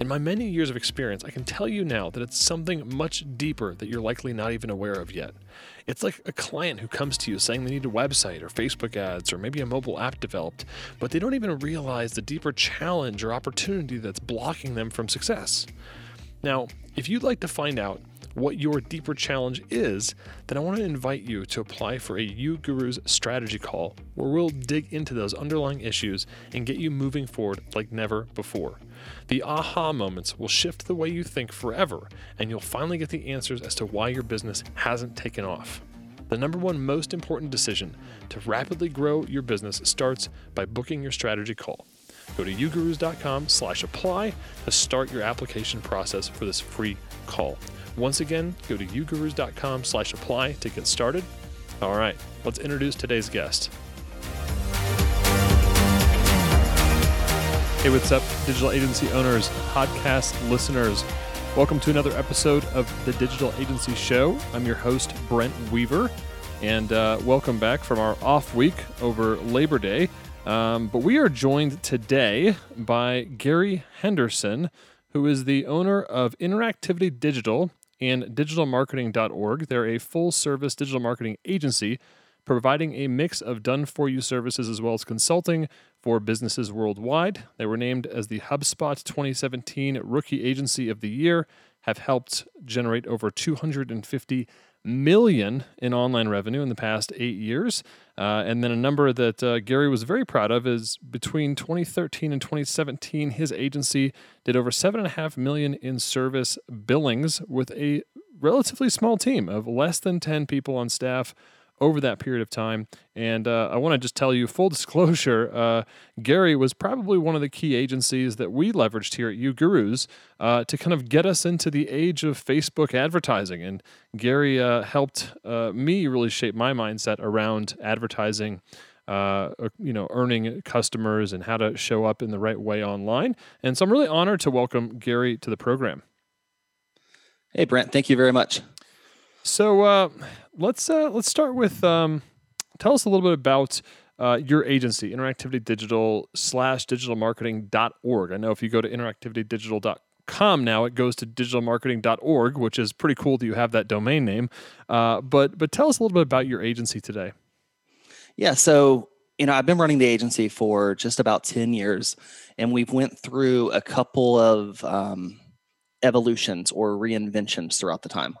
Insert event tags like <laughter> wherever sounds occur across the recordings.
In my many years of experience, I can tell you now that it's something much deeper that you're likely not even aware of yet. It's like a client who comes to you saying they need a website or Facebook ads or maybe a mobile app developed, but they don't even realize the deeper challenge or opportunity that's blocking them from success. Now, if you'd like to find out what your deeper challenge is, then I want to invite you to apply for a uGurus strategy call where we'll dig into those underlying issues and get you moving forward like never before. The aha moments will shift the way you think forever, and you'll finally get the answers as to why your business hasn't taken off. The number one most important decision to rapidly grow your business starts by booking your strategy call. Go to ugurus.com slash apply to start your application process for this free call. Once again, go to ugurus.com slash apply to get started. All right, let's introduce today's guest. Hey, what's up, digital agency owners, podcast listeners? Welcome to another episode of the Digital Agency Show. I'm your host, Brent Weaver, and uh, welcome back from our off week over Labor Day. Um, but we are joined today by Gary Henderson, who is the owner of Interactivity Digital and digitalmarketing.org. They're a full service digital marketing agency providing a mix of done for you services as well as consulting for businesses worldwide. They were named as the HubSpot 2017 Rookie Agency of the Year, have helped generate over 250 million in online revenue in the past eight years. Uh, and then a number that uh, Gary was very proud of is between 2013 and 2017, his agency did over seven and a half million in service billings with a relatively small team of less than 10 people on staff over that period of time. And uh, I want to just tell you, full <laughs> disclosure, uh, Gary was probably one of the key agencies that we leveraged here at uGurus uh, to kind of get us into the age of Facebook advertising. And Gary uh, helped uh, me really shape my mindset around advertising. Uh, you know, earning customers and how to show up in the right way online. And so I'm really honored to welcome Gary to the program. Hey, Brent, thank you very much. So uh, let's uh, let's start with um, tell us a little bit about uh, your agency, Interactivity Digital slash digitalmarketing.org. I know if you go to interactivitydigital.com now, it goes to digitalmarketing.org, which is pretty cool that you have that domain name. Uh, but but tell us a little bit about your agency today. Yeah, so you know I've been running the agency for just about ten years, and we've went through a couple of um, evolutions or reinventions throughout the time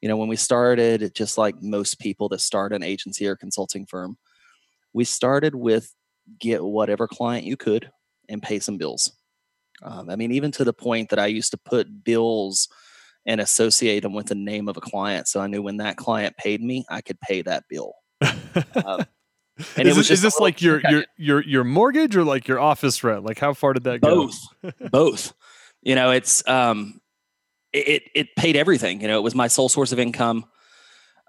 you know when we started just like most people that start an agency or consulting firm we started with get whatever client you could and pay some bills. Um, i mean even to the point that i used to put bills and associate them with the name of a client so i knew when that client paid me i could pay that bill. Um, and is, this, is this like your your your your mortgage or like your office rent? Like how far did that go? Both both. You know it's um it it paid everything. You know, it was my sole source of income.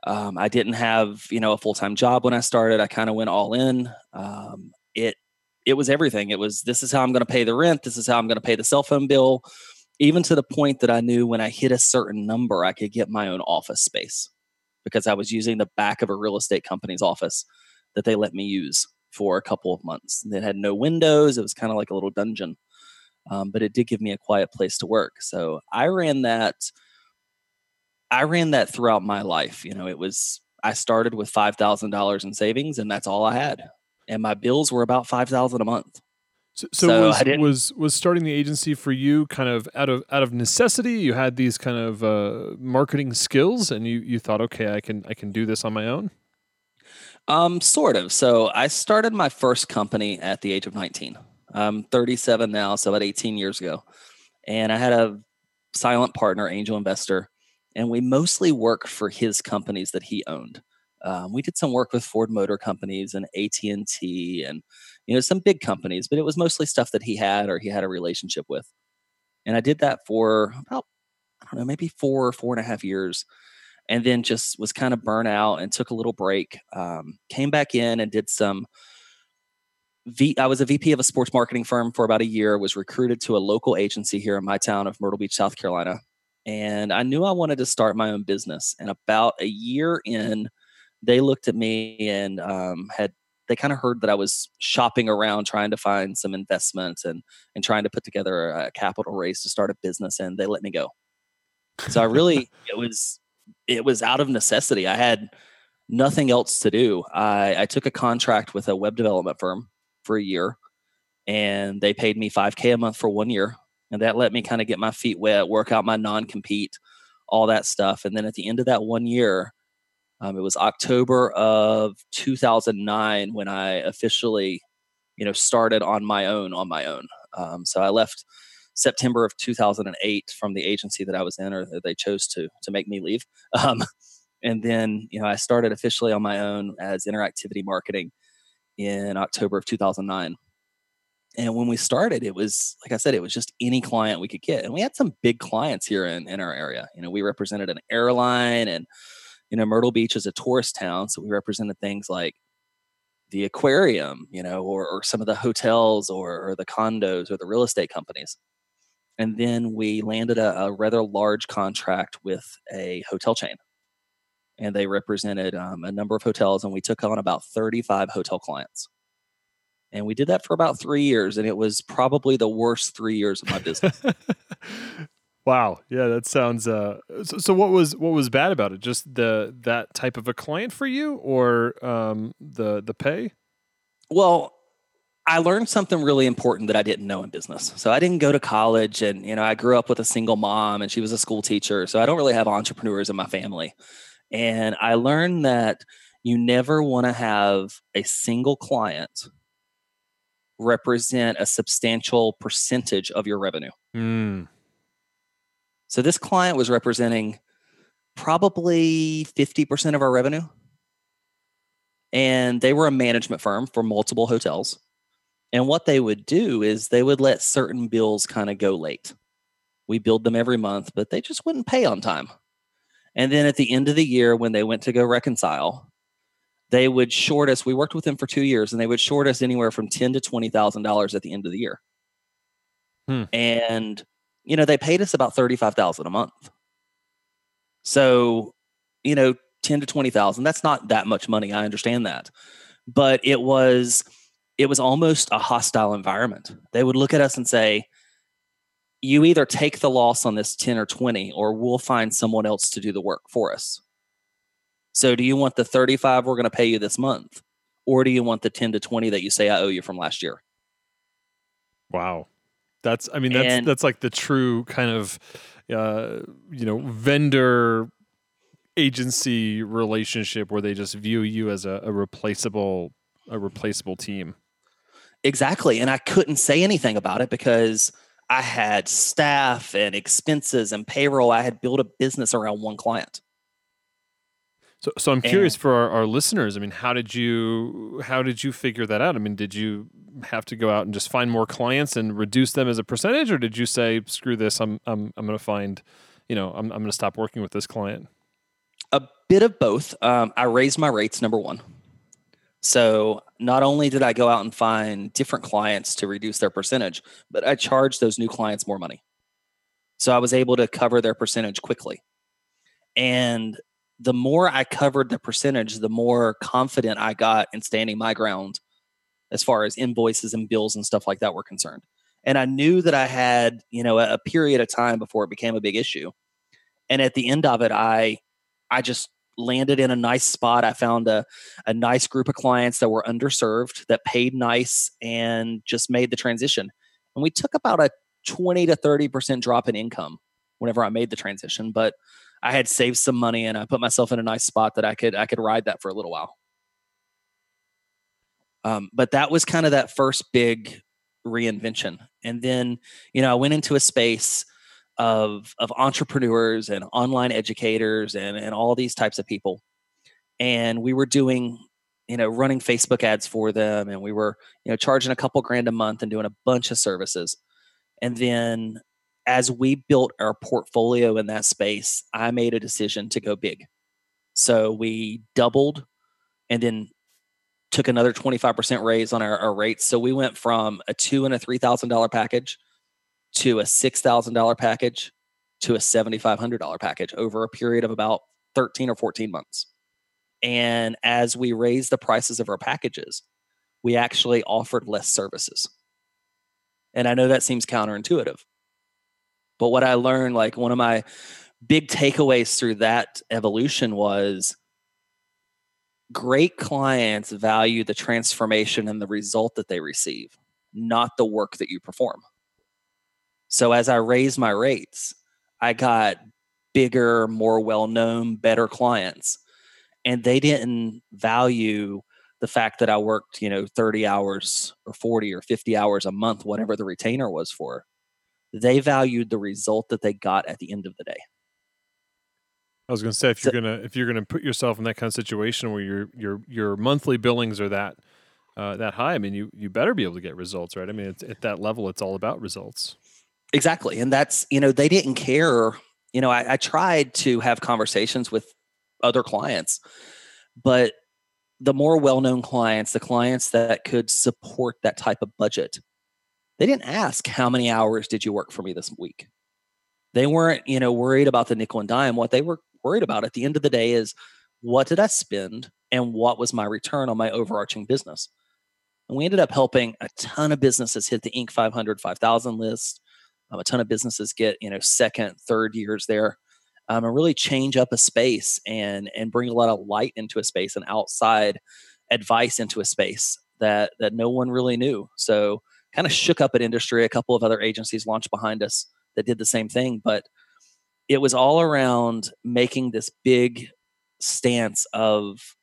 Um, I didn't have you know a full time job when I started. I kind of went all in. Um, it it was everything. It was this is how I'm going to pay the rent. This is how I'm going to pay the cell phone bill. Even to the point that I knew when I hit a certain number, I could get my own office space because I was using the back of a real estate company's office that they let me use for a couple of months. It had no windows. It was kind of like a little dungeon um, but it did give me a quiet place to work. So I ran that. I ran that throughout my life. You know, it was I started with five thousand dollars in savings, and that's all I had, and my bills were about five thousand a month. So, so, so was, was was starting the agency for you kind of out of out of necessity? You had these kind of uh, marketing skills, and you you thought, okay, I can I can do this on my own. Um, sort of. So I started my first company at the age of nineteen. I'm 37 now, so about 18 years ago. And I had a silent partner, angel investor, and we mostly worked for his companies that he owned. Um, we did some work with Ford Motor Companies and AT and T, and you know some big companies, but it was mostly stuff that he had or he had a relationship with. And I did that for about I don't know, maybe four or four and a half years, and then just was kind of burnt out and took a little break. Um, came back in and did some. V, I was a VP of a sports marketing firm for about a year. Was recruited to a local agency here in my town of Myrtle Beach, South Carolina, and I knew I wanted to start my own business. And about a year in, they looked at me and um, had they kind of heard that I was shopping around trying to find some investments and and trying to put together a capital raise to start a business, and they let me go. So I really <laughs> it was it was out of necessity. I had nothing else to do. I, I took a contract with a web development firm for a year, and they paid me five k a month for one year and that let me kind of get my feet wet, work out my non compete, all that stuff. And then at the end of that one year, um, it was October of 2009 when I officially, you know, started on my own on my own. Um, so I left September of 2008 from the agency that I was in, or that they chose to to make me leave. <laughs> Um, and then, you know, I started officially on my own as interactivity marketing in October of 2009. And when we started, it was like I said, it was just any client we could get, and we had some big clients here in in our area. You know, we represented an airline, and you know, Myrtle Beach is a tourist town, so we represented things like the aquarium, you know, or, or some of the hotels, or, or the condos, or the real estate companies. And then we landed a, a rather large contract with a hotel chain, and they represented um, a number of hotels, and we took on about 35 hotel clients. And we did that for about three years, and it was probably the worst three years of my business. <laughs> wow, yeah, that sounds. Uh, so, so, what was what was bad about it? Just the that type of a client for you, or um, the the pay? Well, I learned something really important that I didn't know in business. So I didn't go to college, and you know, I grew up with a single mom, and she was a school teacher. So I don't really have entrepreneurs in my family, and I learned that you never want to have a single client represent a substantial percentage of your revenue. Mm. So this client was representing probably 50% of our revenue. And they were a management firm for multiple hotels. And what they would do is they would let certain bills kind of go late. We billed them every month, but they just wouldn't pay on time. And then at the end of the year, when they went to go reconcile, they would short us. We worked with them for two years, and they would short us anywhere from ten to twenty thousand dollars at the end of the year. Hmm. And you know, they paid us about thirty five thousand a month. So, you know, ten to twenty thousand. That's not that much money. I understand that, but it was it was almost a hostile environment. They would look at us and say, "You either take the loss on this ten or twenty, or we'll find someone else to do the work for us." So do you want the 35 we're going to pay you this month? Or do you want the 10 to 20 that you say I owe you from last year? Wow. That's I mean that's and, that's like the true kind of uh you know vendor agency relationship where they just view you as a, a replaceable a replaceable team. Exactly. And I couldn't say anything about it because I had staff and expenses and payroll. I had built a business around one client. So, so I'm curious and, for our, our, listeners. I mean, how did you how did you figure that out? I mean, did you have to go out and just find more clients and reduce them as a percentage, or did you say, "Screw this! I'm I'm I'm going to find, you know, I'm I'm going to stop working with this client." A bit of both. Um, I raised my rates. Number one. So not only did I go out and find different clients to reduce their percentage, but I charged those new clients more money. So I was able to cover their percentage quickly. And the more I covered the percentage, the more confident I got in standing my ground as far as invoices and bills and stuff like that were concerned. And I knew that I had, you know, a, period of time before it became a big issue. And at the end of it, I I just landed in a nice spot. I found a, a nice group of clients that were underserved, that paid nice, and just made the transition. And we took about a 20 to 30% drop in income whenever I made the transition. But I had saved some money and I put myself in a nice spot that I could I could ride that for a little while. Um, but that was kind of that first big reinvention. And then, you know, I went into a space of of entrepreneurs and online educators and and all these types of people. And we were doing, you know, running Facebook ads for them and we were, you know, charging a couple grand a month and doing a bunch of services. And then as we built our portfolio in that space, I made a decision to go big. So we doubled and then took another 25% raise on our, our rates. So we went from a two and a $3,000 package to a $6,000 package to a $7,500 package over a period of about 13 or 14 months. And as we raised the prices of our packages, we actually offered less services. And I know that seems counterintuitive. But what I learned, like one of my big takeaways through that evolution was great clients value the transformation and the result that they receive, not the work that you perform. So as I raised my rates, I got bigger, more well known, better clients. And they didn't value the fact that I worked, you know, 30 hours or 40 or 50 hours a month, whatever the retainer was for. They valued the result that they got at the end of the day. I was going to say if you're so, gonna if you're gonna put yourself in that kind of situation where your your your monthly billings are that uh, that high, I mean you you better be able to get results, right? I mean at that level, it's all about results. Exactly, and that's you know they didn't care. You know, I, I tried to have conversations with other clients, but the more well-known clients, the clients that could support that type of budget, they didn't ask how many hours did you work for me this week. They weren't, you know, worried about the nickel and dime. What they were worried about at the end of the day is what did I spend and what was my return on my overarching business? And we ended up helping a ton of businesses hit the Inc. 500, 5000 list. Um, a ton of businesses get, you know, second, third years there. Um, and really change up a space and and bring a lot of light into a space and outside advice into a space that that no one really knew. So kind of shook up an industry. A couple of other agencies launched behind us that did the same thing, but it was all around making this big stance of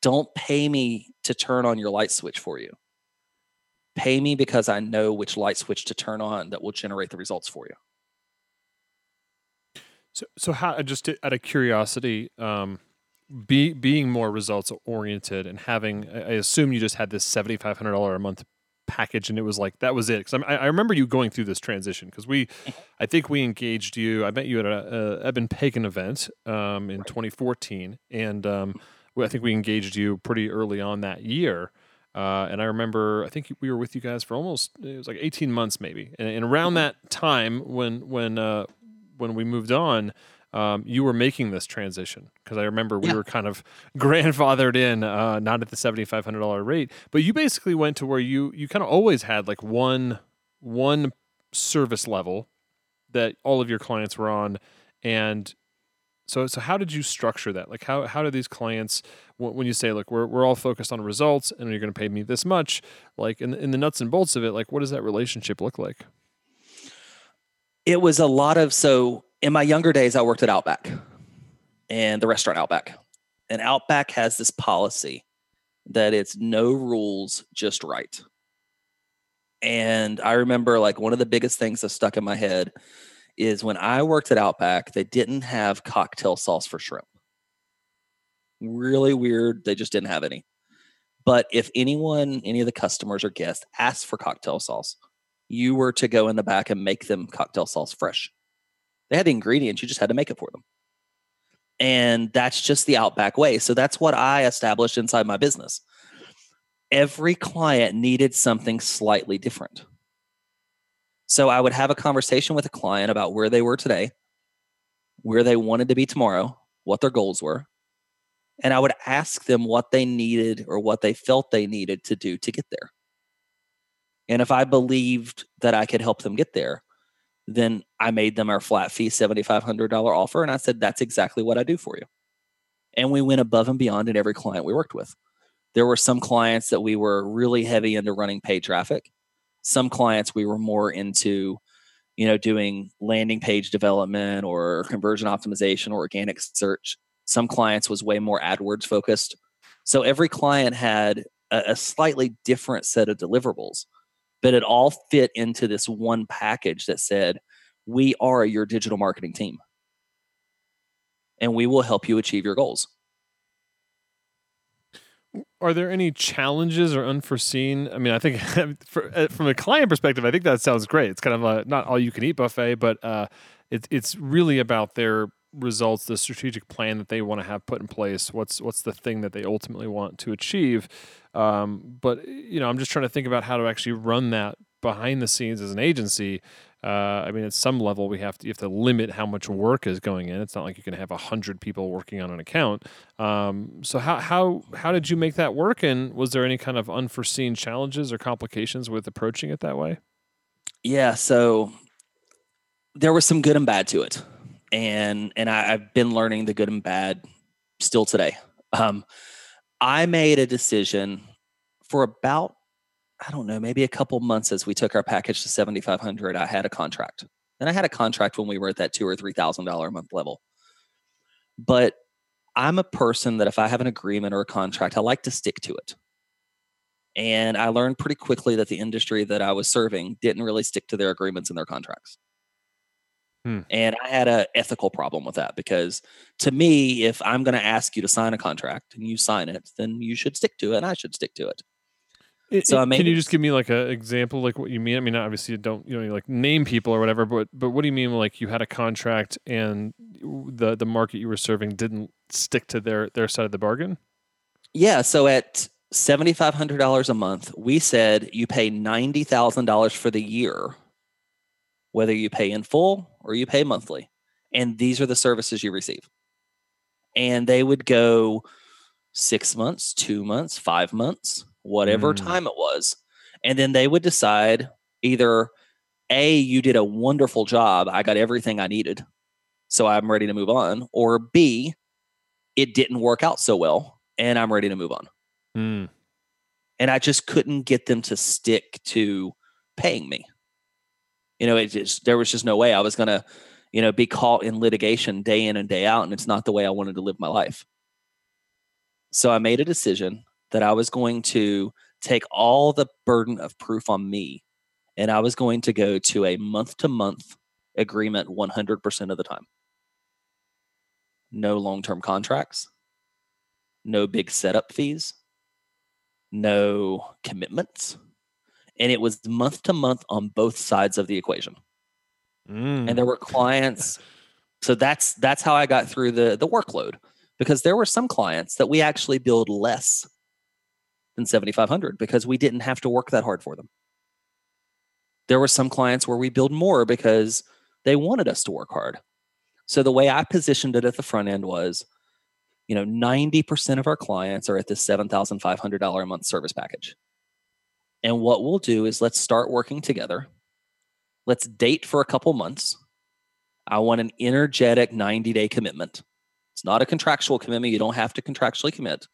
don't pay me to turn on your light switch for you. Pay me because I know which light switch to turn on that will generate the results for you. So, so how just out of curiosity, um, be being more results oriented and having, I assume you just had this seventy five hundred dollar a month package and it was like that was it. Because I, I remember you going through this transition because we i think we engaged you i met you at a, a eben pagan event um, in 2014 and um, i think we engaged you pretty early on that year uh, and i remember i think we were with you guys for almost it was like 18 months maybe. And, and around that time when when uh, when we moved on um, you were making this transition. Because I remember we yeah. were kind of <laughs> grandfathered in, uh, not at the seventy five hundred dollar rate, but you basically went to where you you kind of always had like one one service level that all of your clients were on, and so so how did you structure that? Like how how do these clients when you say like we're we're all focused on results and you're going to pay me this much, like in in the nuts and bolts of it, like what does that relationship look like? It was a lot of so in my younger days, I worked at Outback and the restaurant Outback. And Outback has this policy that it's no rules, just right. And I remember like one of the biggest things that stuck in my head is when I worked at Outback, they didn't have cocktail sauce for shrimp. Really weird. They just didn't have any. But if anyone, any of the customers or guests asked for cocktail sauce, you were to go in the back and make them cocktail sauce fresh. They had the ingredients, you just had to make it for them. And that's just the Outback way. So that's what I established inside my business. Every client needed something slightly different. So I would have a conversation with a client about where they were today, where they wanted to be tomorrow, what their goals were. And I would ask them what they needed or what they felt they needed to do to get there. And if I believed that I could help them get there, then I made them our flat fee $7,500 offer. And I said, that's exactly what I do for you. And we went above and beyond in every client we worked with. There were some clients that we were really heavy into running paid traffic. Some clients we were more into, you know, doing landing page development or conversion optimization or organic search. Some clients was way more AdWords focused. So every client had a, a slightly different set of deliverables but it all fit into this one package that said, We are your digital marketing team and we will help you achieve your goals. Are there any challenges or unforeseen? I mean, I think <laughs> for, uh, from a client perspective, I think that sounds great. It's kind of a not all you can eat buffet, but uh, it, it's really about their results, the strategic plan that they want to have put in place. What's what's the thing that they ultimately want to achieve? Um, but you know, I'm just trying to think about how to actually run that behind the scenes as an agency. Uh, I mean, at some level, we have to you have to limit how much work is going in. It's not like you can have hundred people working on an account. Um, so how how how did you make that work? And was there any kind of unforeseen challenges or complications with approaching it that way? Yeah, so there was some good and bad to it, and and I, have been learning the good and bad still today. Um, I made a decision for about I don't know, maybe a couple months as we took our package to 7,500, I had a contract. And I had a contract when we were at that two or three thousand dollar a month level. But I'm a person that if I have an agreement or a contract, I like to stick to it. And I learned pretty quickly that the industry that I was serving didn't really stick to their agreements and their contracts. Hmm. And I had an ethical problem with that because to me, if I'm going to ask you to sign a contract and you sign it, then you should stick to it and I should stick to it. It, so I mean, can you just give me like an example, like what you mean? I mean, obviously you don't, you know, like name people or whatever, but but what do you mean? Like you had a contract and the the market you were serving didn't stick to their their side of the bargain? Yeah. So at seventy five hundred dollars a month, we said you pay ninety thousand dollars for the year, whether you pay in full or you pay monthly, and these are the services you receive. And they would go six months, two months, five months whatever mm. time it was. And then they would decide either A, you did a wonderful job, I got everything I needed, so I'm ready to move on, or B, it didn't work out so well and I'm ready to move on. Mm. And I just couldn't get them to stick to paying me. You know, it just there was just no way I was gonna, you know, be caught in litigation day in and day out, and it's not the way I wanted to live my life. So I made a decision that I was going to take all the burden of proof on me and I was going to go to a month to month agreement 100% of the time. No long term contracts, no big setup fees, no commitments. And it was month to month on both sides of the equation. Mm. And there were clients. So that's that's how I got through the the workload because there were some clients that we actually billed less than 7500 because we didn't have to work that hard for them. There were some clients where we billed more because they wanted us to work hard. So the way I positioned it at the front end was, you know, 90% of our clients are at this $7,500 a month service package. And what we'll do is let's start working together. Let's date for a couple months. I want an energetic 90 day commitment. It's not a contractual commitment. You don't have to contractually commit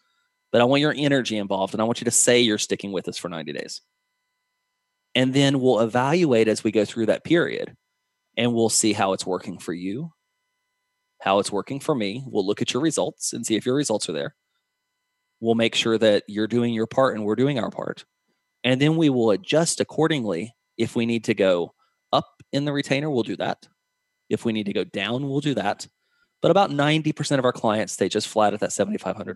but I want your energy involved and I want you to say you're sticking with us for 90 days. And then we'll evaluate as we go through that period and we'll see how it's working for you, how it's working for me. We'll look at your results and see if your results are there. We'll make sure that you're doing your part and we're doing our part. And then we will adjust accordingly. If we need to go up in the retainer, we'll do that. If we need to go down, we'll do that. But about 90% of our clients stay just flat at that $7,500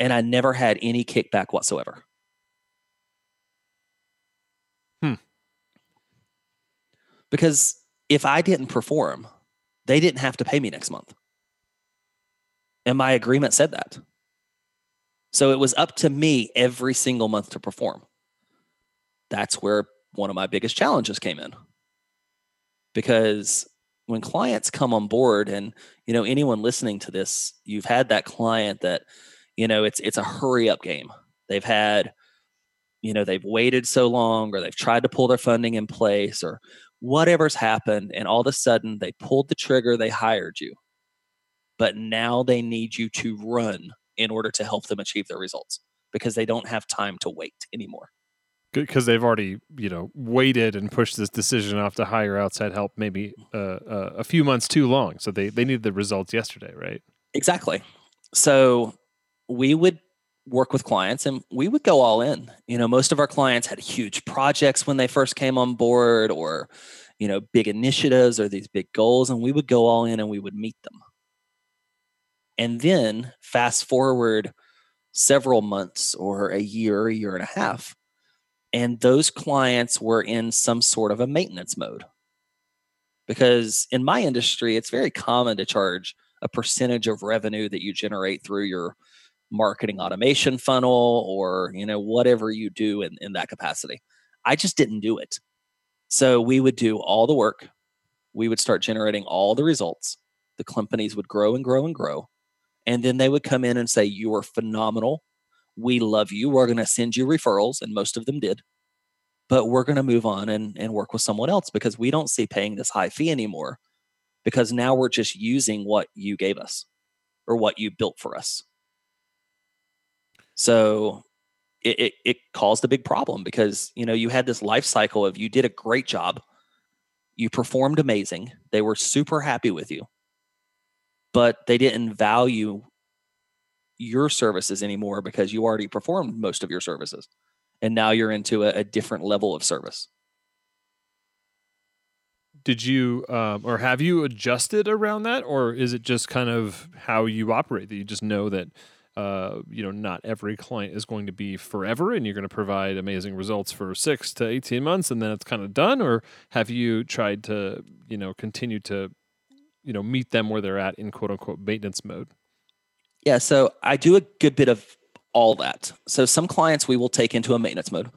and I never had any kickback whatsoever. Hmm. Because if I didn't perform, they didn't have to pay me next month. And my agreement said that. So it was up to me every single month to perform. That's where one of my biggest challenges came in. Because when clients come on board and you know anyone listening to this, you've had that client that you know it's it's a hurry up game. They've had you know they've waited so long or they've tried to pull their funding in place or whatever's happened and all of a sudden they pulled the trigger they hired you. But now they need you to run in order to help them achieve their results because they don't have time to wait anymore. Because they've already you know waited and pushed this decision off to hire outside help maybe uh, uh, a few months too long. So they they needed the results yesterday right? Exactly. So we would work with clients and we would go all in. You know, most of our clients had huge projects when they first came on board or, you know, big initiatives or these big goals, and we would go all in and we would meet them. And then fast forward several months or a year, a year and a half, and those clients were in some sort of a maintenance mode. Because in my industry, it's very common to charge a percentage of revenue that you generate through your marketing automation funnel or you know whatever you do in, in that capacity. I just didn't do it. So we would do all the work. We would start generating all the results. The companies would grow and grow and grow. And then they would come in and say you are phenomenal. We love you. We're going to send you referrals and most of them did. But we're going to move on and, and work with someone else because we don't see paying this high fee anymore because now we're just using what you gave us or what you built for us. So it, it, it, caused a big problem because you know you had this life cycle of you did a great job, you performed amazing, they were super happy with you, but they didn't value your services anymore because you already performed most of your services, and now you're into a, a different level of service. Did you um, or have you adjusted around that or is it just kind of how you operate that you just know that uh, you know not every client is going to be forever and you're going to provide amazing results for six to 18 months and then it's kind of done? Or have you tried to you know continue to you know meet them where they're at in quote unquote maintenance mode? Yeah so i do a good bit of all that. So some clients we will take into a maintenance mode.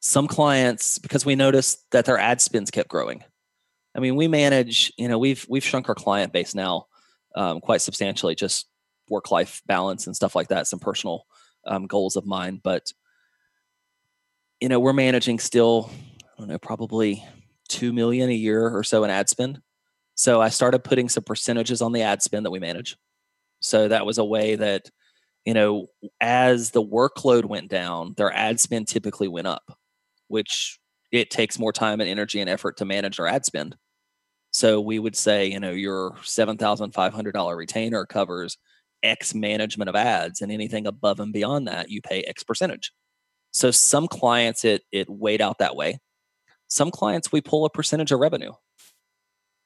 Some clients because we noticed that their ad spends kept growing. I mean, we manage, you know, we've we've shrunk our client base now um, quite substantially, just work life balance and stuff like that, some personal um, goals of mine. But you know, we're managing still, I don't know, probably two million a year or so in ad spend. So I started putting some percentages on the ad spend that we manage. So that was a way that, you know, as the workload went down, their ad spend typically went up, which it takes more time and energy and effort to manage our ad spend. So we would say, you know, your $7,500 retainer covers X management of ads, and anything above and beyond that, you pay X percentage. So some clients it it weighed out that way. Some clients we pull a percentage of revenue.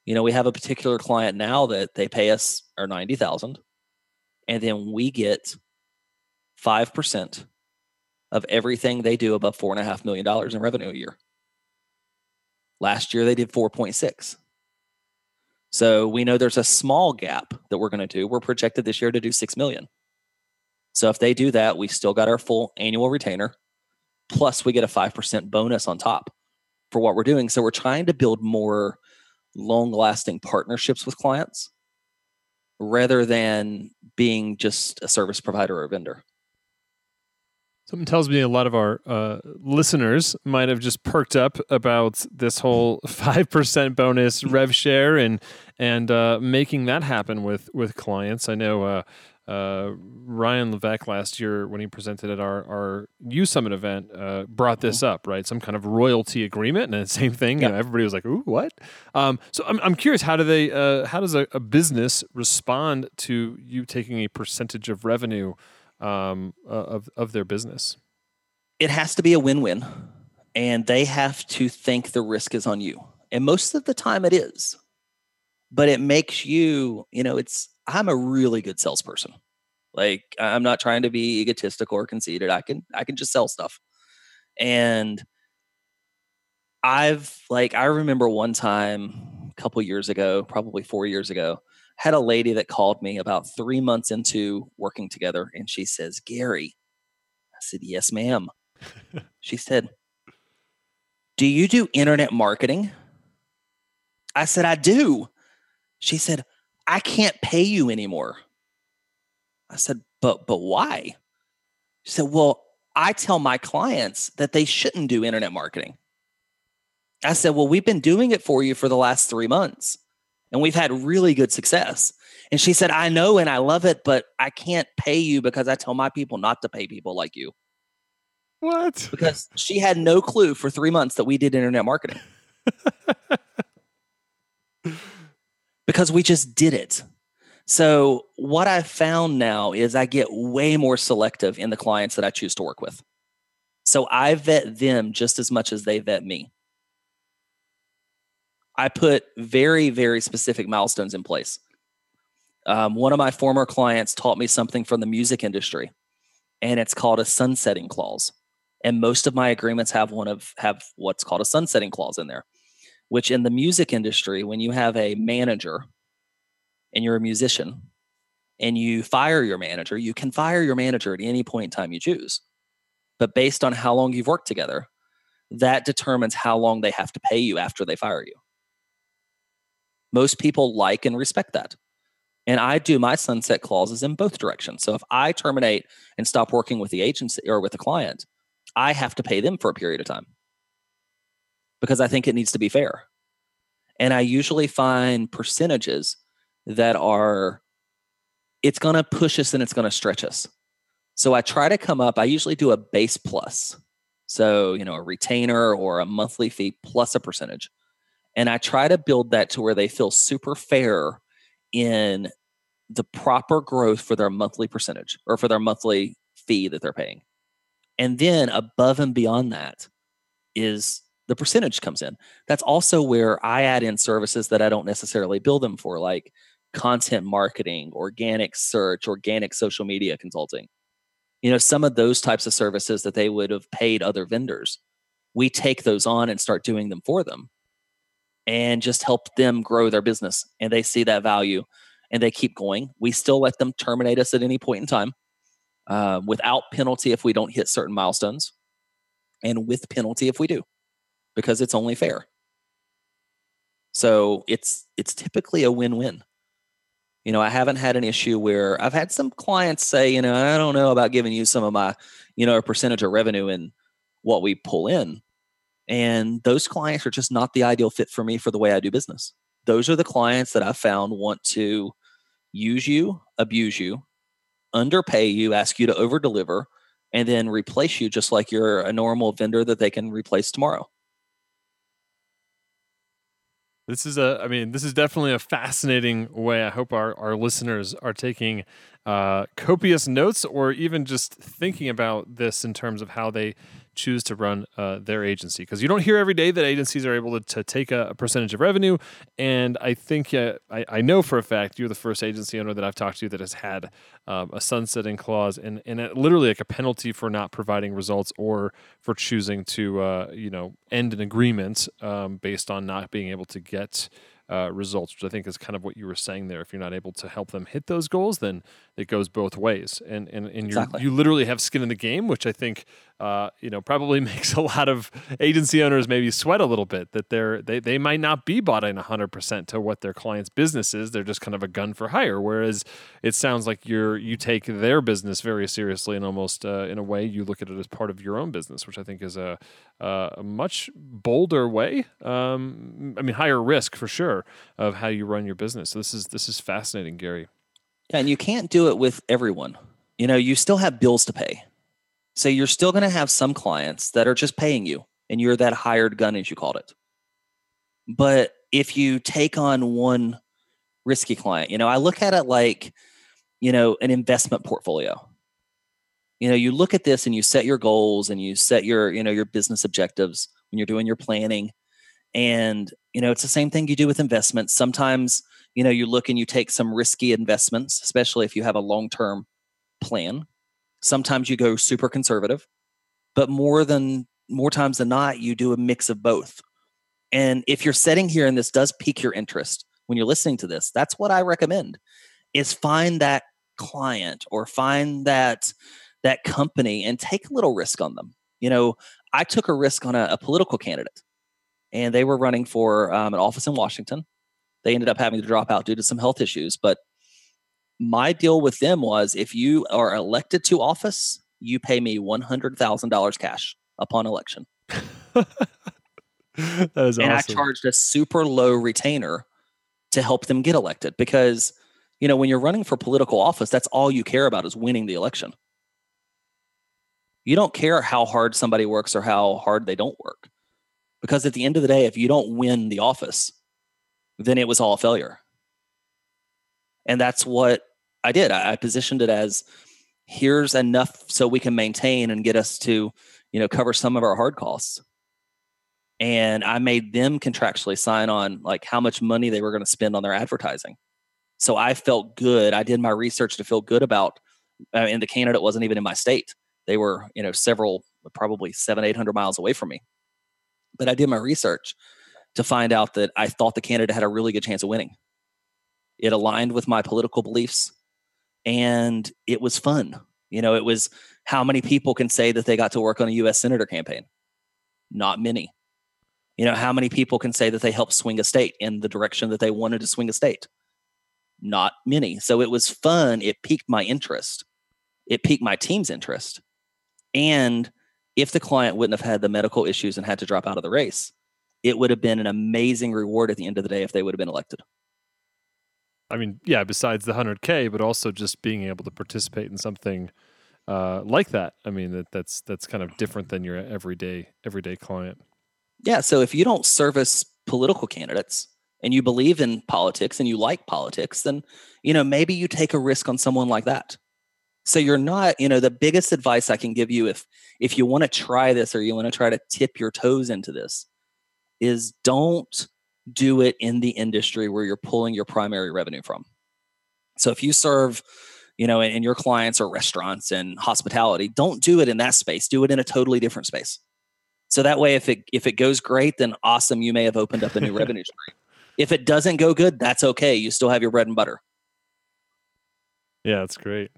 You know, we have a particular client now that they pay us our ninety thousand, and then we get five percent of everything they do above four and a half million dollars in revenue a year. Last year they did four point six. So we know there's a small gap that we're going to do. We're projected this year to do 6 million. So if they do that, we still got our full annual retainer plus we get a 5% bonus on top for what we're doing. So we're trying to build more long-lasting partnerships with clients rather than being just a service provider or a vendor. Something tells me a lot of our uh, listeners might have just perked up about this whole <laughs> five percent bonus rev share and and uh, making that happen with with clients. I know uh, uh Ryan Levesque last year when he presented at our our U Summit event uh, brought this mm-hmm. up, right? Some kind of royalty agreement, and the <laughs> same thing. Yep. You know, everybody was like, "Ooh, what?" Um, so I'm I'm curious, how do they? Uh, how does a, a business respond to you taking a percentage of revenue? Um, of of their business. It has to be a win-win, and they have to think the risk is on you, and most of the time it is. But it makes you, you know, it's. I'm a really good salesperson. Like I'm not trying to be egotistical or conceited. I can I can just sell stuff, and I've like I remember one time a couple years ago, probably four years ago, had a lady that called me about three months into working together and she says, Gary, I said, Yes, ma'am. she said, Do you do internet marketing? I said, I do. She said, I can't pay you anymore. I said, But but why? She said, Well, I tell my clients that they shouldn't do internet marketing. I said, Well, we've been doing it for you for the last three months and we've had really good success. And she said, I know and I love it, but I can't pay you because I tell my people not to pay people like you. What? Because she had no clue for three months that we did internet marketing. <laughs> because we just did it. So, what I've found now is I get way more selective in the clients that I choose to work with. So, I vet them just as much as they vet me. I put very, very specific milestones in place. Um, one of my former clients taught me something from the music industry, and it's called a sunsetting clause. And most of my agreements have one of have what's called a sunsetting clause in there, which in the music industry, when you have a manager and you're a musician and you fire your manager, you can fire your manager at any point in time you choose. But based on how long you've worked together, that determines how long they have to pay you after they fire you. Most people like and respect that. And I do my sunset clauses in both directions. So if I terminate and stop working with the agency or with the client, I have to pay them for a period of time because I think it needs to be fair. And I usually find percentages that are, it's going to push us and it's going to stretch us. So I try to come up, I usually do a base plus. So, you know, a retainer or a monthly fee plus a percentage. And I try to build that to where they feel super fair in the proper growth for their monthly percentage or for their monthly fee that they're paying. And then above and beyond that is the percentage comes in. That's also where I add in services that I don't necessarily bill them for, like content marketing, organic search, organic social media consulting. You know, some of those types of services that they would have paid other vendors. We take those on and start doing them for them and just help them grow their business. And they see that value and they keep going. We still let them terminate us at any point in time uh, without penalty if we don't hit certain milestones, and with penalty if we do, because it's only fair. So it's it's typically a win-win. You know, I haven't had an issue where I've had some clients say, you know, I don't know about giving you some of my, you know, a percentage of revenue and what we pull in. And those clients are just not the ideal fit for me for the way I do business. Those are the clients that I found want to use you, abuse you, underpay you, ask you to over deliver, and then replace you just like you're a normal vendor that they can replace tomorrow. This is a, I mean, this is definitely a fascinating way. I hope our, our listeners are taking uh, copious notes or even just thinking about this in terms of how they choose to run uh, their agency because you don't hear every day that agencies are able to, to take a, a percentage of revenue and i think uh, I, I, know for a fact you're the first agency owner that i've talked to that has had um, a sunsetting clause and, and it, literally like a penalty for not providing results or for choosing to uh, you know end an agreement um, based on not being able to get uh, results, which I think is kind of what you were saying there. If you're not able to help them hit those goals, then it goes both ways, and and and exactly. you literally have skin in the game, which I think uh, you know probably <laughs> makes a lot of agency owners maybe sweat a little bit that they're they they might not be bought in 100 percent to what their client's business is. They're just kind of a gun for hire. Whereas it sounds like you're you take their business very seriously and almost uh, in a way you look at it as part of your own business, which I think is a a much bolder way. Um, I mean, higher risk for sure of how you run your business. So this is this is fascinating, Gary. Yeah, and you can't do it with everyone. You know, you still have bills to pay. So you're still going to have some clients that are just paying you and you're that hired gun as you called it. But if you take on one risky client, you know, I look at it like, you know, an investment portfolio. You know, you look at this and you set your goals and you set your, you know, your business objectives when you're doing your planning. And, you know, it's the same thing you do with investments. Sometimes you know you look and you take some risky investments especially if you have a long-term plan sometimes you go super conservative but more than more times than not you do a mix of both and if you're sitting here and this does pique your interest when you're listening to this that's what i recommend is find that client or find that that company and take a little risk on them you know i took a risk on a, a political candidate and they were running for um, an office in washington they ended up having to drop out due to some health issues. But my deal with them was if you are elected to office, you pay me $100,000 cash upon election. <laughs> that is and awesome. I charged a super low retainer to help them get elected because, you know, when you're running for political office, that's all you care about is winning the election. You don't care how hard somebody works or how hard they don't work. Because at the end of the day, if you don't win the office, then it was all a failure. And that's what I did. I, I positioned it as here's enough so we can maintain and get us to, you know, cover some of our hard costs. And I made them contractually sign on like how much money they were going to spend on their advertising. So I felt good. I did my research to feel good about, uh, and the candidate wasn't even in my state. They were, you know, several, probably seven, 800 miles away from me. But I did my research to find out that I thought the candidate had a really good chance of winning. It aligned with my political beliefs and it was fun. You know, it was how many people can say that they got to work on a US senator campaign? Not many. You know, how many people can say that they helped swing a state in the direction that they wanted to swing a state? Not many. So it was fun. It piqued my interest. It piqued my team's interest. And if the client wouldn't have had the medical issues and had to drop out of the race, it would have been an amazing reward at the end of the day if they would have been elected. I mean, yeah, besides the 100K, but also just being able to participate in something uh, like that. I mean, that, that's that's kind of different than your everyday everyday client. Yeah. So if you don't service political candidates and you believe in politics and you like politics, then you know maybe you take a risk on someone like that. So you're not, you know, the biggest advice I can give you if if you want to try this or you want to try to tip your toes into this is don't do it in the industry where you're pulling your primary revenue from. So if you serve, you know, and, and your clients are restaurants and hospitality, don't do it in that space. Do it in a totally different space. So that way, if it if it goes great, then awesome, you may have opened up a new revenue <laughs> stream. If it doesn't go good, that's okay. You still have your bread and butter. Yeah, that's great.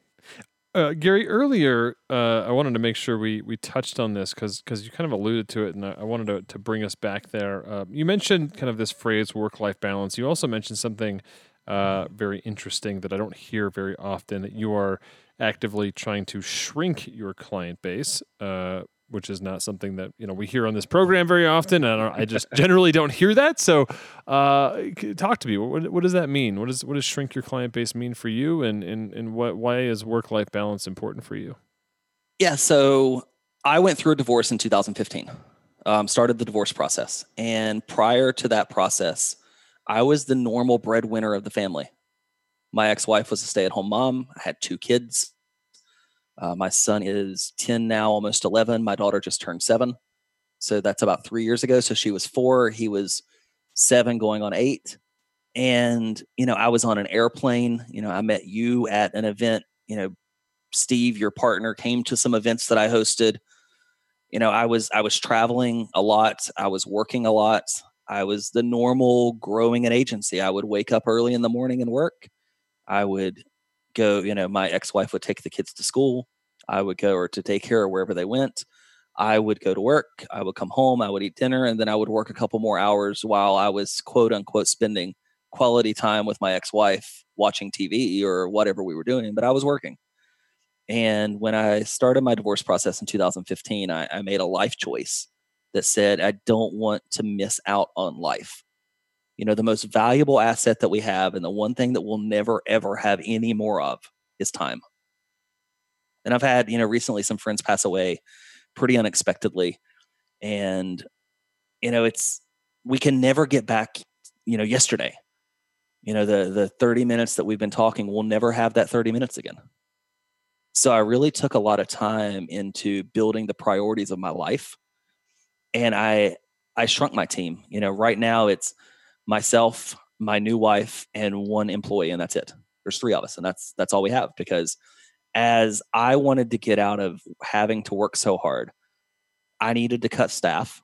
Uh, Gary, earlier uh, I wanted to make sure we we touched on this because because you kind of alluded to it, and I, wanted to, to bring us back there. Uh, you mentioned kind of this phrase work life balance. You also mentioned something uh, very interesting that I don't hear very often. That you are actively trying to shrink your client base uh, which is not something that you know we hear on this program very often. And I, just generally don't hear that. So, uh, talk to me. What, what, does that mean? What does what does shrink your client base mean for you? And and and what why is work life balance important for you? Yeah. So I went through a divorce in 2015. Um, started the divorce process, and prior to that process, I was the normal breadwinner of the family. My ex-wife was a stay-at-home mom. I had two kids. Uh, my son is 10 now, almost 11. My daughter just turned seven. So that's about three years ago. So she was four. He was seven, going on eight. And, you know, I was on an airplane. You know, I met you at an event. You know, Steve, your partner, came to some events that I hosted. You know, I was I was traveling a lot. I was working a lot. I was the normal growing an agency. I would wake up early in the morning and work. I would go, you know, my ex wife would take the kids to school. I would go or to take care of wherever they went. I would go to work. I would come home. I would eat dinner, and then I would work a couple more hours while I was quote unquote spending quality time with my ex wife watching TV or whatever we were doing. But I was working. And when I started my divorce process in 2015, I, I made a life choice that said, I don't want to miss out on life you know the most valuable asset that we have and the one thing that we'll never ever have any more of is time. And i've had you know recently some friends pass away pretty unexpectedly. And you know it's we can never get back you know yesterday. You know the the 30 minutes that we've been talking we'll never have that 30 minutes again. So i really took a lot of time into building the priorities of my life. And i i shrunk my team. You know right now it's myself, my new wife, and one employee, and that's it. There's three of us, and that's that's all we have because as I wanted to get out of having to work so hard, I needed to cut staff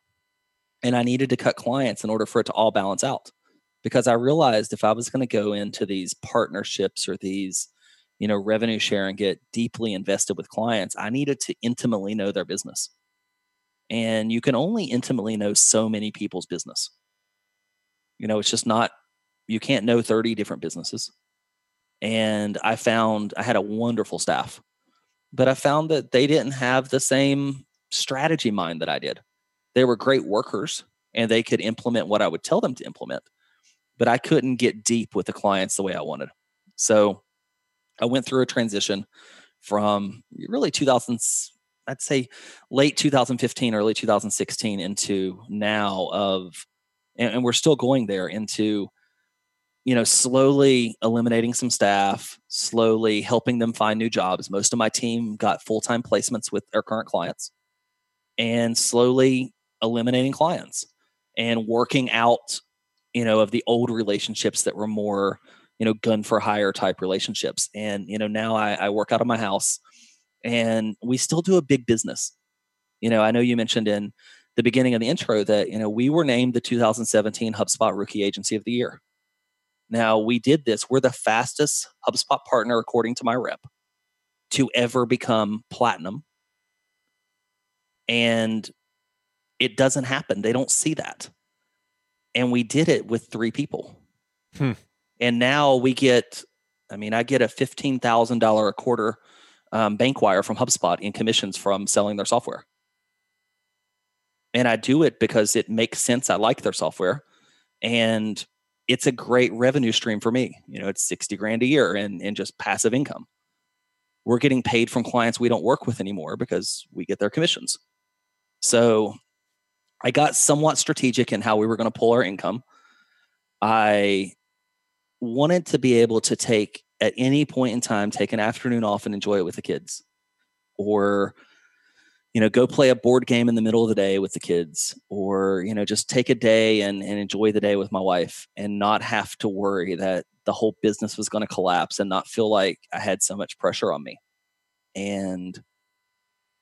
and I needed to cut clients in order for it to all balance out. Because I realized if I was going to go into these partnerships or these, you know, revenue share and get deeply invested with clients, I needed to intimately know their business. And you can only intimately know so many people's business. You know, it's just not, you can't know 30 different businesses. And I found I had a wonderful staff, but I found that they didn't have the same strategy mind that I did. They were great workers and they could implement what I would tell them to implement, but I couldn't get deep with the clients the way I wanted. So I went through a transition from really 2000, I'd say late 2015, early 2016 into now of and, and we're still going there into you know, slowly eliminating some staff, slowly helping them find new jobs. Most of my team got full time placements with their current clients, and slowly eliminating clients and working out, you know, of the old relationships that were more, you know, gun for hire type relationships. And you know, now I, I work out of my house, and we still do a big business. You know, I know you mentioned in the beginning of the intro that you know we were named the 2017 HubSpot Rookie Agency of the Year. Now we did this. We're the fastest HubSpot partner, according to my rep, to ever become platinum. And it doesn't happen. They don't see that. And we did it with three people. Hmm. And now we get, I mean, I get a $15,000 a quarter um, bank wire from HubSpot in commissions from selling their software and I do it because it makes sense. I like their software and it's a great revenue stream for me. You know, it's 60 grand a year and, and just passive income. We're getting paid from clients we don't work with anymore because we get their commissions. So I got somewhat strategic in how we were going to pull our income. I wanted to be able to take at any point in time, take an afternoon off and enjoy it with the kids or you know, go play a board game in the middle of the day with the kids, or, you know, just take a day and, and enjoy the day with my wife and not have to worry that the whole business was going to collapse and not feel like I had so much pressure on me. And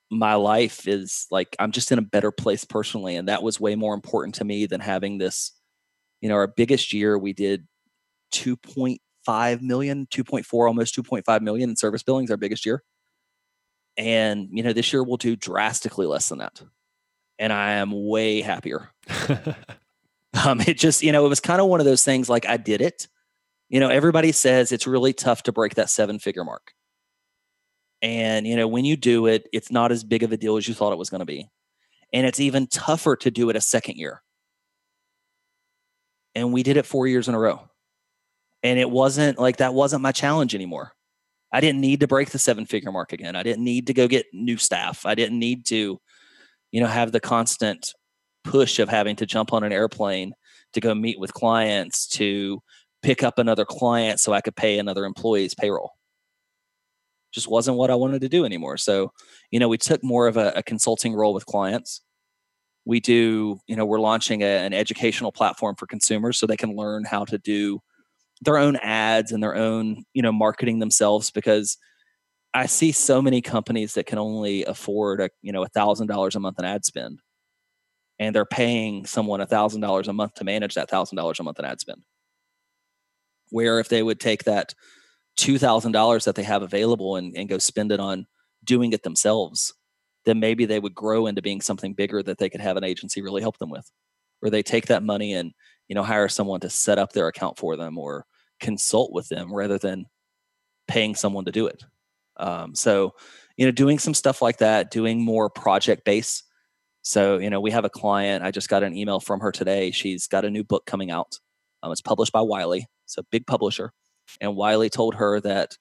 my life is like, I'm just in a better place personally. And that was way more important to me than having this, you know, our biggest year, we did 2.5 million, 2.4, almost 2.5 million in service billings, our biggest year and, you know, this year we'll do drastically less than that. And I am way happier. <laughs> um, it just, you know, it was kind of one of those things like I did it. You know, everybody says it's really tough to break that seven figure mark. And, you know, when you do it, it's not as big of a deal as you thought it was going to be. And it's even tougher to do it a second year. And we did it four years in a row. And it wasn't like that wasn't my challenge anymore. I didn't need to break the seven figure mark again. I didn't need to go get new staff. I didn't need to, you know, have the constant push of having to jump on an airplane to go meet with clients to pick up another client so I could pay another employee's payroll. Just wasn't what I wanted to do anymore. So, you know, we took more of a, a consulting role with clients. We do, you know, we're launching a, an educational platform for consumers so they can learn how to do their own ads and their own you know marketing themselves because I see so many companies that can only afford a you know a thousand dollars a month in ad spend, and they're paying someone a thousand dollars a month to manage that thousand dollars a month in ad spend. Where if they would take that two thousand dollars that they have available and, and go spend it on doing it themselves, then maybe they would grow into being something bigger that they could have an agency really help them with. Where they take that money and you know hire someone to set up their account for them or consult with them rather than paying someone to do it. Um, so you know doing some stuff like that doing more project based so you know we have a client i just got an email from her today. She's got a new book coming out. Um, it's published by wiley. It's a big publisher. And wiley told her that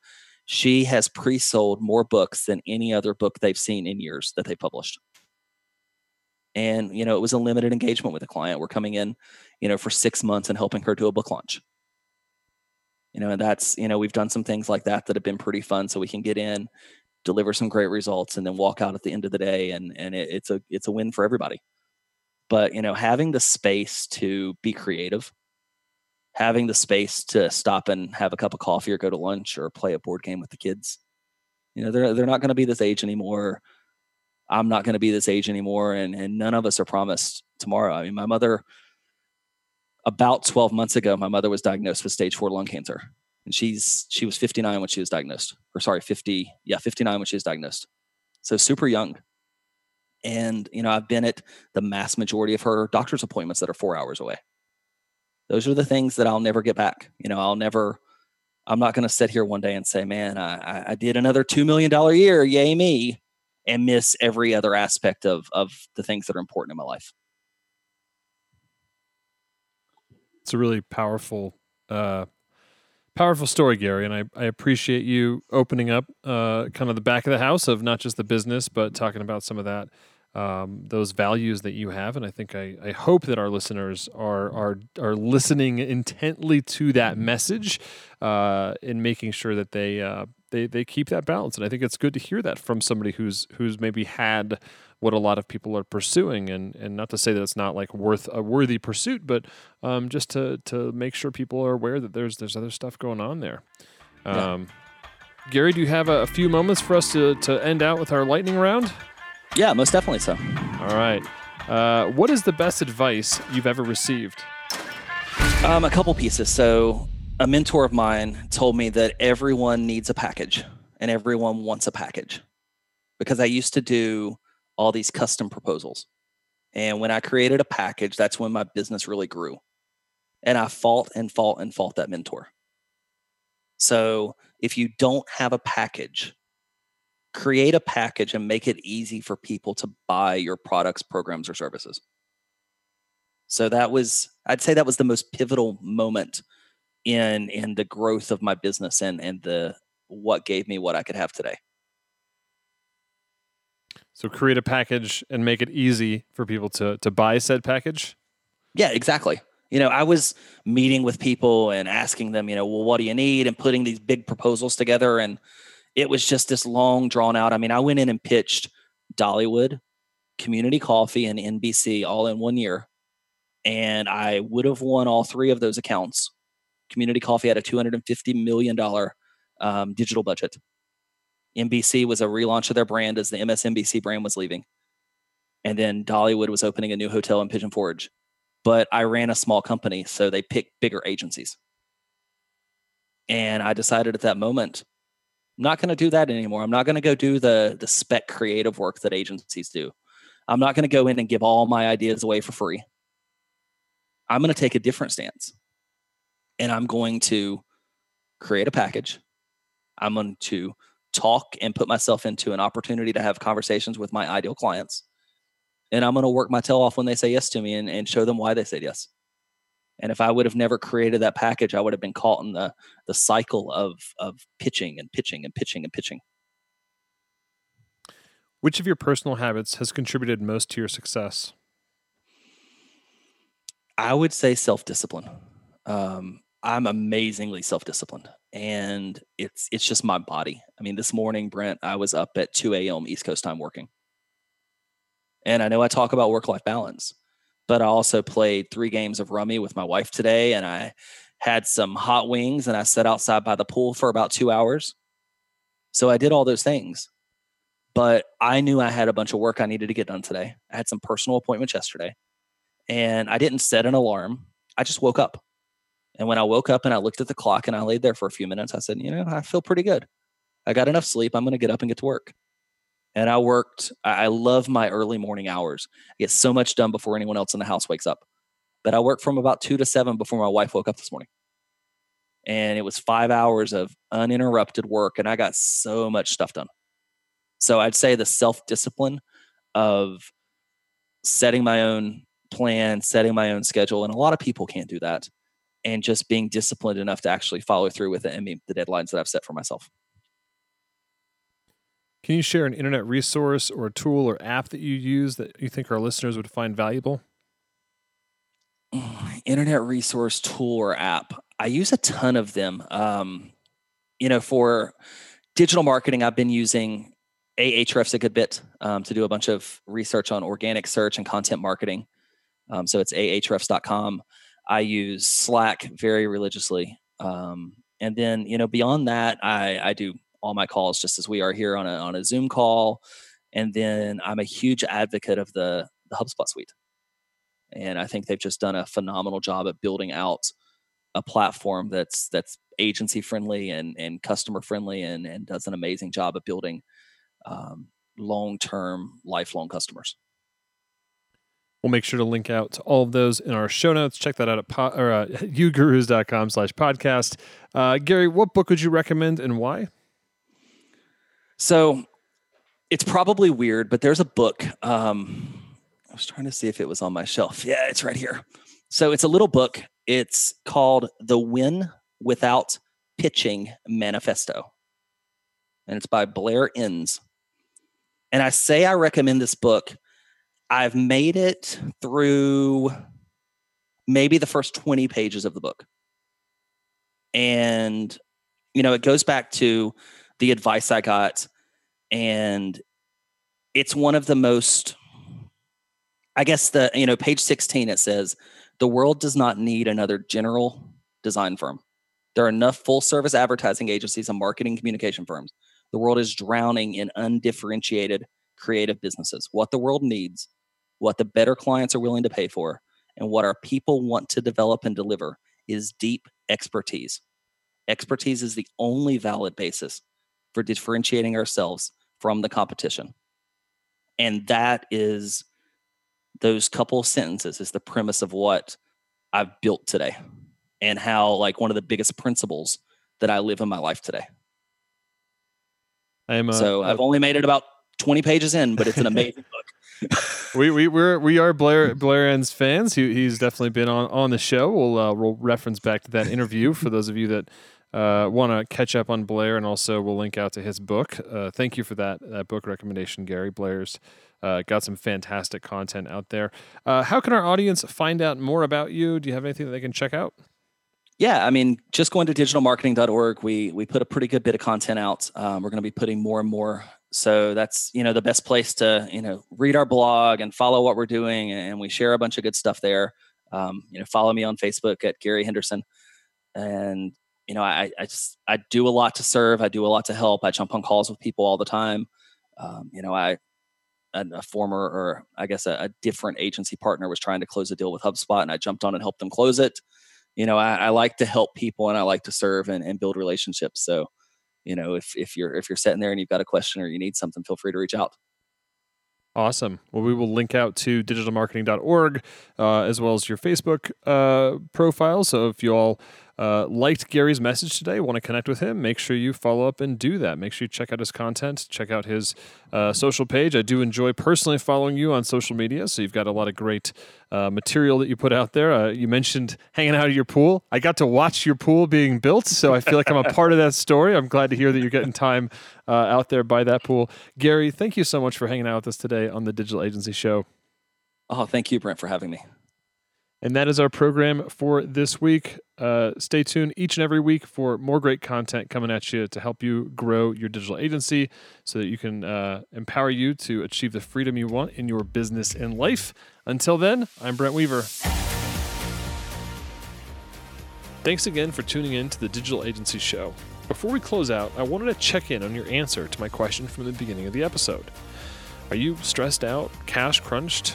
she has pre-sold more books than any other book they've seen in years that they published and you know it was a limited engagement with a client. We're coming in you know for six months and helping her do a book launch. You know and that's you know we've done some things like that that have been pretty fun. So we can get in deliver some great results and then walk out at the end of the day and and it, it's a it's a win for everybody. But you know having the space to be creative having the space to stop and have a cup of coffee or go to lunch or play a board game with the kids you know they're they're not going to be this age anymore I'm not going to be this age anymore, and and none of us are promised tomorrow. I mean, my mother, about 12 months ago, my mother was diagnosed with stage four lung cancer, and she's she was 59 when she was diagnosed, or sorry, 50, yeah, 59 when she was diagnosed, so super young. And you know, I've been at the mass majority of her doctor's appointments that are four hours away. Those are the things that I'll never get back. You know, I'll never. I'm not going to sit here one day and say, "Man, I, I did another two million dollar year, yay me!" And miss every other aspect of of the things that are important in my life. It's a really powerful uh powerful story, Gary, and I, I appreciate you opening up uh kind of the back of the house of not just the business, but talking about some of that um, those values that you have, and I think I, I hope that our listeners are are are listening intently to that message, uh, in making sure that they uh, they they keep that balance. And I think it's good to hear that from somebody who's who's maybe had what a lot of people are pursuing, and and not to say that it's not like worth a worthy pursuit, but um, just to to make sure people are aware that there's there's other stuff going on there. Um, Gary, do you have a, a few moments for us to to end out with our lightning round? Yeah, most definitely so. All right. Uh, what is the best advice you've ever received? Um, a couple pieces. So, a mentor of mine told me that everyone needs a package and everyone wants a package because I used to do all these custom proposals. And when I created a package, that's when my business really grew. And I fought and fought and fought that mentor. So, if you don't have a package, create a package and make it easy for people to buy your products, programs, or services. So that was, I'd say that was the most pivotal moment in in the growth of my business and and the what gave me what I could have today. So create a package and make it easy for people to to buy said package. Yeah, exactly. You know, I was meeting with people and asking them, you know, well, what do you need, and putting these big proposals together, and it was just this long drawn out. I mean, I went in and pitched Dollywood, Community Coffee, and NBC all in one year. And I would have won all three of those accounts. Community Coffee had a $250 million um, digital budget. NBC was a relaunch of their brand as the MSNBC brand was leaving. And then Dollywood was opening a new hotel in Pigeon Forge. But I ran a small company, so they picked bigger agencies. And I decided at that moment, I'm not going to do that anymore. I'm not going to go do the the spec creative work that agencies do. I'm not going to go in and give all my ideas away for free. I'm going to take a different stance. And I'm going to create a package. I'm going to talk and put myself into an opportunity to have conversations with my ideal clients. And I'm going to work my tail off when they say yes to me and, and show them why they said yes. And if I would have never created that package, I would have been caught in the the cycle of of pitching and pitching and pitching and pitching. Which of your personal habits has contributed most to your success? I would say self discipline. Um, I'm amazingly self disciplined, and it's it's just my body. I mean, this morning, Brent, I was up at 2 a.m. East Coast time working, and I know I talk about work life balance, but I also played three games of rummy with my wife today, and I had some hot wings, and I sat outside by the pool for about two hours. So I did all those things, but I knew I had a bunch of work I needed to get done today. I had some personal appointments yesterday, and I didn't set an alarm. I just woke up. And when I woke up and I looked at the clock and I laid there for a few minutes, I said, you know, I feel pretty good. I got enough sleep. I'm going to get up and get to work and I worked. I love my early morning hours. I get so much done before anyone else in the house wakes up. But I worked from about two to seven before my wife woke up this morning. And it was five hours of uninterrupted work, and I got so much stuff done. So I'd say the self discipline of setting my own plan, setting my own schedule, and a lot of people can't do that, and just being disciplined enough to actually follow through with it and meet the deadlines that I've set for myself. Can you share an internet resource or a tool or app that you use that you think our listeners would find valuable? Internet resource tool or app. I use a ton of them. Um, you know, for digital marketing, I've been using Ahrefs a good bit um, to do a bunch of research on organic search and content marketing. Um, so it's ahrefs.com. I use Slack very religiously. Um, and then, you know, beyond that, I, I do all my calls just as we are here on a on a Zoom call. And then I'm a huge advocate of the the HubSpot suite. And I think they've just done a phenomenal job at building out a platform that's that's agency friendly and and customer friendly and and does an amazing job of building um, long term lifelong customers. We'll make sure to link out to all of those in our show notes. Check that out at po- or, uh, <laughs> ugurus.com slash podcast. Uh, Gary, what book would you recommend and why? So it's probably weird, but there's a book. Um, I was trying to see if it was on my shelf. Yeah, it's right here. So it's a little book. It's called The Win Without Pitching Manifesto. And it's by Blair Enns. And I say I recommend this book I've made it through maybe the first 20 pages of the book. And, you know, it goes back to the advice I got. And it's one of the most, I guess, the, you know, page 16, it says, the world does not need another general design firm. There are enough full service advertising agencies and marketing communication firms. The world is drowning in undifferentiated creative businesses. What the world needs, what the better clients are willing to pay for, and what our people want to develop and deliver is deep expertise. Expertise is the only valid basis for differentiating ourselves from the competition. And that is those couple sentences is the premise of what I've built today and how like one of the biggest principles that I live in my life today. I'm, uh, so I've only made it about 20 pages in, but it's an amazing book. <laughs> <laughs> we we we're, we are Blair Blair Enns fans. He, he's definitely been on on the show. We'll uh, we'll reference back to that interview for those of you that uh, want to catch up on Blair, and also we'll link out to his book. Uh, thank you for that that book recommendation, Gary. Blair's uh, got some fantastic content out there. Uh, how can our audience find out more about you? Do you have anything that they can check out? Yeah, I mean, just going to digitalmarketing.org, we we put a pretty good bit of content out. Um, we're going to be putting more and more. So that's you know the best place to you know read our blog and follow what we're doing, and we share a bunch of good stuff there. Um, you know, follow me on Facebook at Gary Henderson, and you know, I I just I do a lot to serve. I do a lot to help. I jump on calls with people all the time. Um, you know, I a, former or I guess a, a, different agency partner was trying to close a deal with HubSpot, and I jumped on and helped them close it you know, I, I like to help people and I like to serve and, and build relationships. So, you know, if if you're if you're sitting there and you've got a question or you need something, feel free to reach out. Awesome. Well, we will link out to digitalmarketing.org uh, as well as your Facebook uh, profile. So if you all uh, liked Gary's message today, want to connect with him, make sure you follow up and do that. Make sure you check out his content, check out his uh, social page. I do enjoy personally following you on social media, so you've got a lot of great uh, material that you put out there. Uh, you mentioned hanging out at your pool. I got to watch your pool being built, so I feel like I'm a part of that story. I'm glad to hear that you're getting time uh, out there by that pool. Gary, thank you so much for hanging out with us today on the Digital Agency Show. Oh, thank you, Brent, for having me. And that is our program for this week. Uh, stay tuned each and every week for more great content coming at you to help you grow your digital agency so that you can uh, empower you to achieve the freedom you want in your business and life. Until then, I'm Brent Weaver. Thanks again for tuning in to the Digital Agency Show. Before we close out, I wanted to check in on your answer to my question from the beginning of the episode. Are you stressed out, cash crunched,